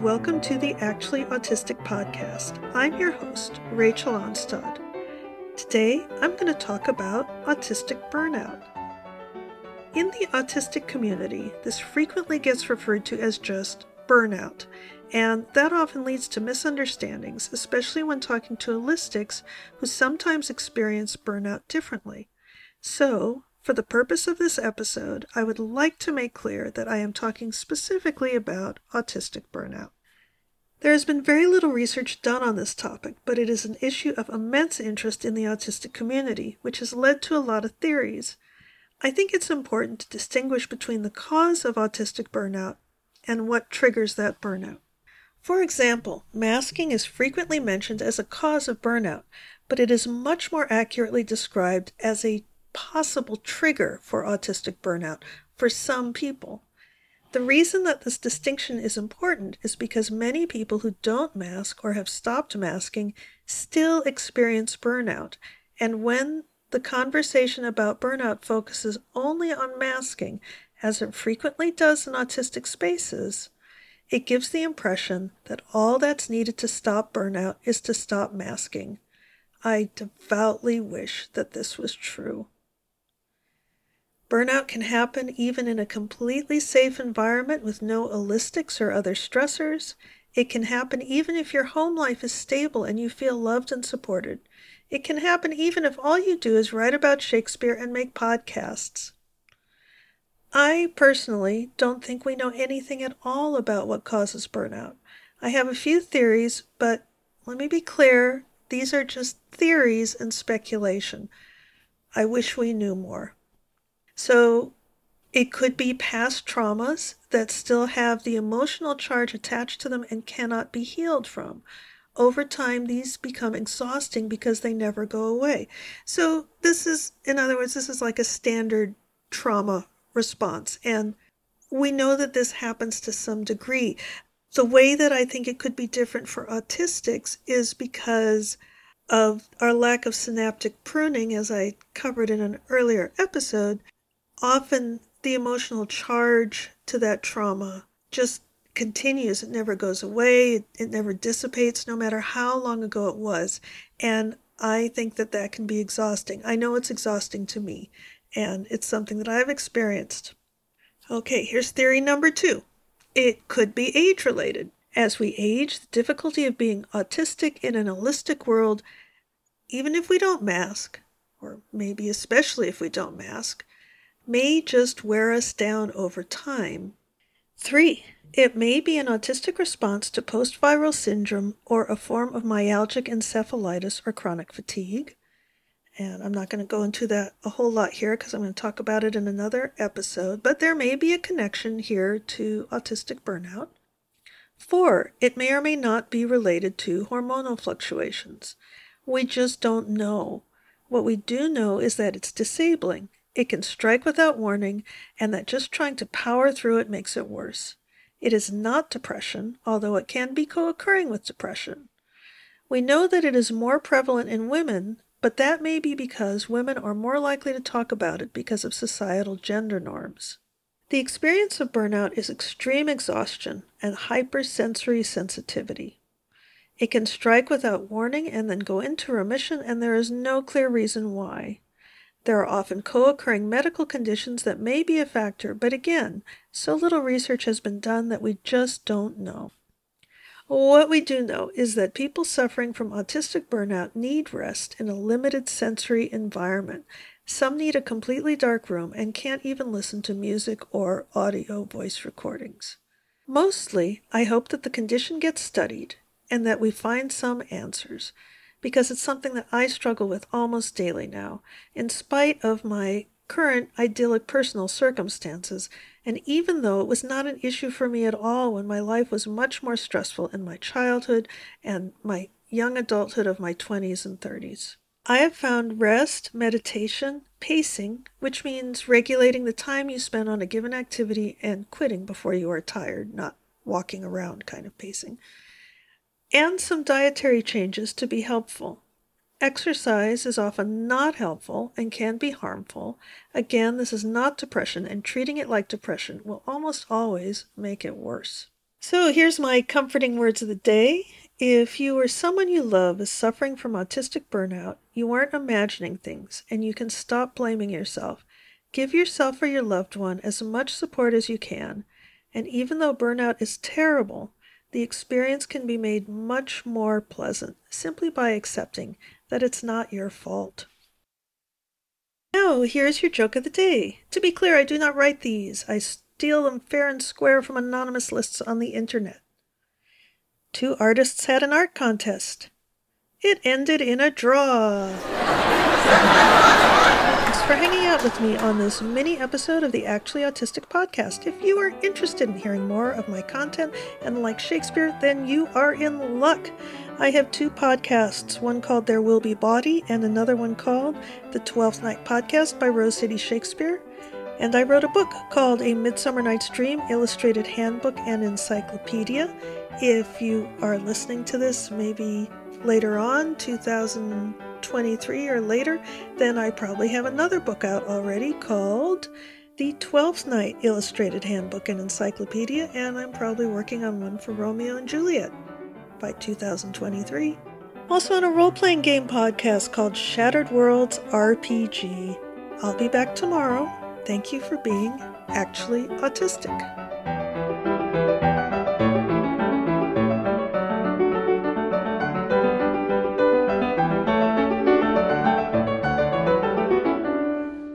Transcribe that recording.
welcome to the Actually Autistic podcast. I'm your host, Rachel Onstad. Today, I'm going to talk about autistic burnout. In the autistic community, this frequently gets referred to as just burnout, and that often leads to misunderstandings, especially when talking to allistics who sometimes experience burnout differently. So, for the purpose of this episode, I would like to make clear that I am talking specifically about autistic burnout. There has been very little research done on this topic, but it is an issue of immense interest in the autistic community, which has led to a lot of theories. I think it's important to distinguish between the cause of autistic burnout and what triggers that burnout. For example, masking is frequently mentioned as a cause of burnout, but it is much more accurately described as a possible trigger for autistic burnout for some people. The reason that this distinction is important is because many people who don't mask or have stopped masking still experience burnout. And when the conversation about burnout focuses only on masking, as it frequently does in autistic spaces, it gives the impression that all that's needed to stop burnout is to stop masking. I devoutly wish that this was true. Burnout can happen even in a completely safe environment with no allistics or other stressors. It can happen even if your home life is stable and you feel loved and supported. It can happen even if all you do is write about Shakespeare and make podcasts. I personally don't think we know anything at all about what causes burnout. I have a few theories, but let me be clear these are just theories and speculation. I wish we knew more. So it could be past traumas that still have the emotional charge attached to them and cannot be healed from. Over time, these become exhausting because they never go away. So, this is, in other words, this is like a standard trauma response. And we know that this happens to some degree. The way that I think it could be different for autistics is because of our lack of synaptic pruning, as I covered in an earlier episode often the emotional charge to that trauma just continues. It never goes away, it, it never dissipates, no matter how long ago it was. And I think that that can be exhausting. I know it's exhausting to me, and it's something that I've experienced. Okay, here's theory number two it could be age related. As we age, the difficulty of being autistic in an allistic world, even if we don't mask, or maybe especially if we don't mask, may just wear us down over time. 3. It may be an autistic response to post viral syndrome or a form of myalgic encephalitis or chronic fatigue. And I'm not going to go into that a whole lot here because I'm going to talk about it in another episode, but there may be a connection here to autistic burnout. Four, it may or may not be related to hormonal fluctuations. We just don't know. What we do know is that it's disabling it can strike without warning, and that just trying to power through it makes it worse. It is not depression, although it can be co occurring with depression. We know that it is more prevalent in women, but that may be because women are more likely to talk about it because of societal gender norms. The experience of burnout is extreme exhaustion and hypersensory sensitivity. It can strike without warning and then go into remission, and there is no clear reason why. There are often co occurring medical conditions that may be a factor, but again, so little research has been done that we just don't know. What we do know is that people suffering from autistic burnout need rest in a limited sensory environment. Some need a completely dark room and can't even listen to music or audio voice recordings. Mostly, I hope that the condition gets studied and that we find some answers because it's something that I struggle with almost daily now, in spite of my current idyllic personal circumstances, and even though it was not an issue for me at all when my life was much more stressful in my childhood and my young adulthood of my 20s and 30s. I have found rest, meditation, pacing, which means regulating the time you spend on a given activity and quitting before you are tired, not walking around kind of pacing and some dietary changes to be helpful. Exercise is often not helpful and can be harmful. Again, this is not depression, and treating it like depression will almost always make it worse. So here's my comforting words of the day. If you or someone you love is suffering from autistic burnout, you aren't imagining things and you can stop blaming yourself. Give yourself or your loved one as much support as you can. And even though burnout is terrible, the experience can be made much more pleasant simply by accepting that it's not your fault. Now, here's your joke of the day. To be clear, I do not write these. I steal them fair and square from anonymous lists on the internet. Two artists had an art contest. It ended in a draw. Thanks for hanging out with me on this mini episode of the Actually Autistic podcast. If you are interested in hearing more of my content and like Shakespeare, then you are in luck. I have two podcasts, one called There Will Be Body and another one called The Twelfth Night Podcast by Rose City Shakespeare. And I wrote a book called A Midsummer Night's Dream Illustrated Handbook and Encyclopedia. If you are listening to this maybe later on, 2023 or later, then I probably have another book out already called The Twelfth Night Illustrated Handbook and Encyclopedia, and I'm probably working on one for Romeo and Juliet by 2023. Also on a role playing game podcast called Shattered Worlds RPG. I'll be back tomorrow. Thank you for being actually autistic.